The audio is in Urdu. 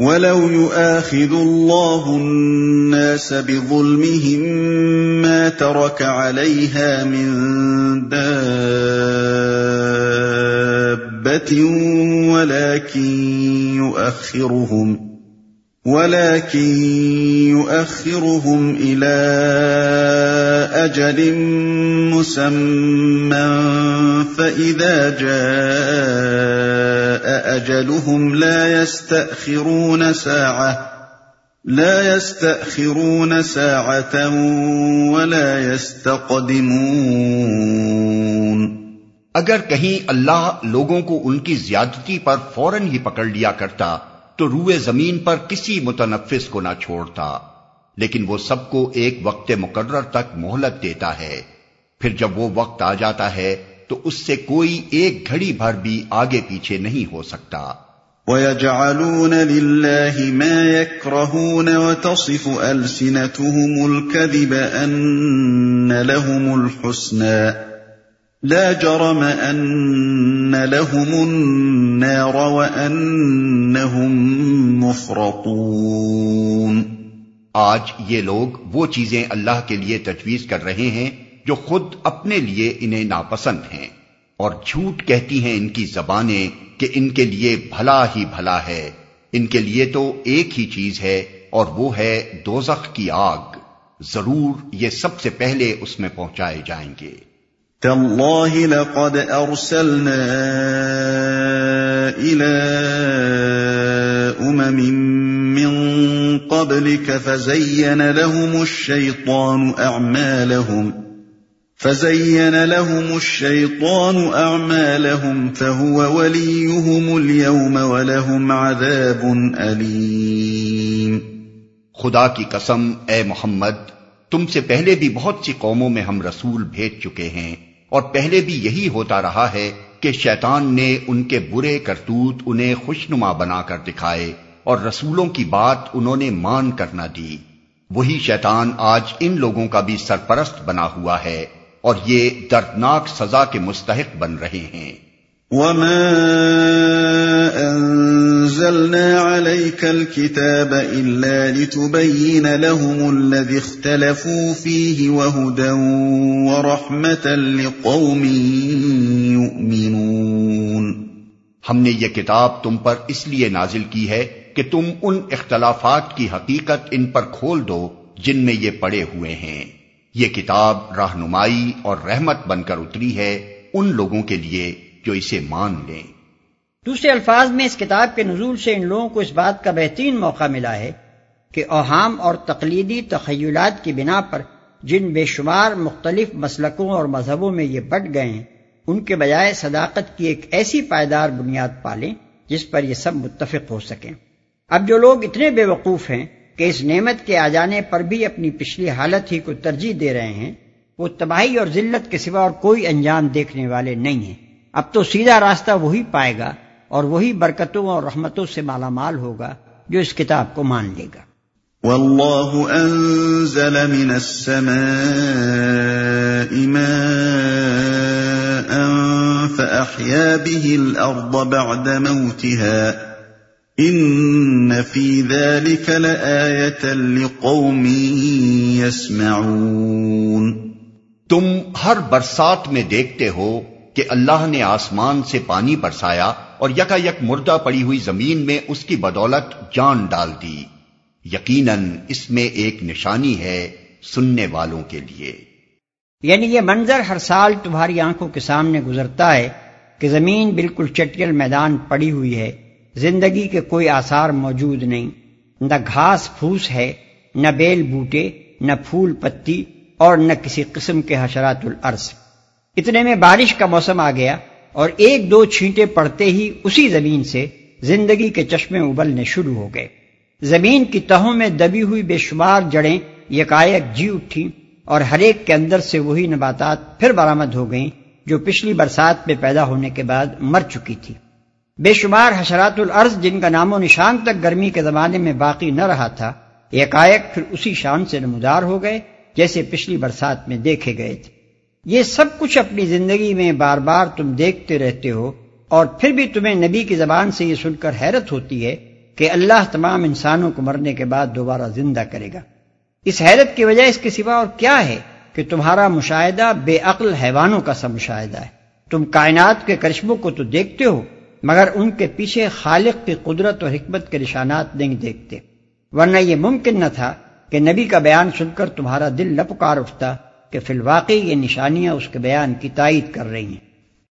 وَلَوْ يُؤَاخِذُ اللَّهُ النَّاسَ بِظُلْمِهِمْ مَا تَرَكَ عَلَيْهَا مِنْ دَابَّةٍ وَلَكِنْ يُؤَخِّرُهُمْ ولكن يؤخرهم إلى أجل مسمى فإذا جاء أجلهم لا يستأخرون ساعة، لا يستأخرون ساعة ولا يستقدمون۔ اگر کہیں اللہ لوگوں کو ان کی زیادتی پر فوراً ہی پکڑ لیا کرتا، تو روئے زمین پر کسی متنفس کو نہ چھوڑتا۔ لیکن وہ سب کو ایک وقت مقرر تک مہلت دیتا ہے۔ پھر جب وہ وقت آ جاتا ہے تو اس سے کوئی ایک گھڑی بھر بھی آگے پیچھے نہیں ہو سکتا۔ وَيَجْعَلُونَ لِلَّهِ مَا يَكْرَهُونَ وَتَصِفُ أَلْسِنَتُهُمُ الْكَذِبَ أَنَّ لَهُمُ الْحُسْنَى لا جرم ان لهم النار وانهم مفرطون۔ آج یہ لوگ وہ چیزیں اللہ کے لیے تجویز کر رہے ہیں جو خود اپنے لیے انہیں ناپسند ہیں اور جھوٹ کہتی ہیں ان کی زبانیں کہ ان کے لیے بھلا ہی بھلا ہے۔ ان کے لیے تو ایک ہی چیز ہے اور وہ ہے دوزخ کی آگ۔ ضرور یہ سب سے پہلے اس میں پہنچائے جائیں گے۔ تالله لقد ارسلنا الى امم من قبلك فزين لهم الشيطان اعمالهم۔ فزين لهم الشيطان اعمالهم فهو وليهم اليوم ولهم عذاب اليم خدا کی قسم، اے محمد، تم سے پہلے بھی بہت سی قوموں میں ہم رسول بھیج چکے ہیں، اور پہلے بھی یہی ہوتا رہا ہے کہ شیطان نے ان کے برے کرتوت انہیں خوشنما بنا کر دکھائے، اور رسولوں کی بات انہوں نے مان کر نہ دی۔ وہی شیطان آج ان لوگوں کا بھی سرپرست بنا ہوا ہے۔ اور یہ دردناک سزا کے مستحق بن رہے ہیں۔ وما انزلنا عليك الكتاب الا لتبين لهم الذي اختلفوا فيه وهدى ورحمه لقوم يؤمنون۔ ہم نے یہ کتاب تم پر اس لیے نازل کی ہے کہ تم ان اختلافات کی حقیقت ان پر کھول دو جن میں یہ پڑے ہوئے ہیں۔ یہ کتاب رہنمائی اور رحمت بن کر اتری ہے ان لوگوں کے لیے جو اسے مان لیں۔ دوسرے الفاظ میں اس کتاب کے نزول سے ان لوگوں کو اس بات کا بہترین موقع ملا ہے کہ اوہام اور تقلیدی تخیلات کی بنا پر جن بے شمار مختلف مسلکوں اور مذہبوں میں یہ بٹ گئے ہیں، ان کے بجائے صداقت کی ایک ایسی پائیدار بنیاد پالیں جس پر یہ سب متفق ہو سکیں۔ اب جو لوگ اتنے بے وقوف ہیں کہ اس نعمت کے آ جانے پر بھی اپنی پچھلی حالت ہی کو ترجیح دے رہے ہیں، وہ تباہی اور ذلت کے سوا اور کوئی انجام دیکھنے والے نہیں ہیں۔ اب تو سیدھا راستہ وہی پائے گا اور وہی برکتوں اور رحمتوں سے مالا مال ہوگا جو اس کتاب کو مان لے گا۔ واللہ انزل من السماء ماء فأحيا به الأرض بعد موتها۔ ان في ذلك لآية لقوم يسمعون تم ہر برسات میں دیکھتے ہو کہ اللہ نے آسمان سے پانی برسایا اور یکا یک مردہ پڑی ہوئی زمین میں اس کی بدولت جان ڈال دی۔ یقیناً اس میں ایک نشانی ہے سننے والوں کے لیے۔ یعنی یہ منظر ہر سال تمہاری آنکھوں کے سامنے گزرتا ہے کہ زمین بالکل چٹیل میدان پڑی ہوئی ہے۔ زندگی کے کوئی آثار موجود نہیں۔ نہ گھاس پھوس ہے، نہ بیل بوٹے، نہ پھول پتی اور نہ کسی قسم کے حشرات الارض اتنے میں بارش کا موسم آ گیا اور ایک دو چھینٹے پڑتے ہی اسی زمین سے زندگی کے چشمے ابلنے شروع ہو گئے۔ زمین کی تہوں میں دبی ہوئی بے شمار جڑیں یکایک جی اٹھی اور ہر ایک کے اندر سے وہی نباتات پھر برامد ہو گئیں جو پچھلی برسات میں پیدا ہونے کے بعد مر چکی تھی بے شمار حشرات الارض جن کا نام و نشان تک گرمی کے زمانے میں باقی نہ رہا تھا یکایک پھر اسی شان سے نمودار ہو گئے جیسے پچھلی برسات میں دیکھے گئے تھے۔ یہ سب کچھ اپنی زندگی میں بار بار تم دیکھتے رہتے ہو اور پھر بھی تمہیں نبی کی زبان سے یہ سن کر حیرت ہوتی ہے کہ اللہ تمام انسانوں کو مرنے کے بعد دوبارہ زندہ کرے گا۔ اس حیرت کی وجہ اس کے سوا اور کیا ہے کہ تمہارا مشاہدہ بے عقل حیوانوں کا سا مشاہدہ ہے۔ تم کائنات کے کرشموں کو تو دیکھتے ہو مگر ان کے پیچھے خالق کی قدرت اور حکمت کے نشانات نہیں دیکھتے۔ ورنہ یہ ممکن نہ تھا کہ نبی کا بیان سن کر تمہارا دل لپکار اٹھتا کہ فی الواقع یہ نشانیاں اس کے بیان کی تائید کر رہی ہیں۔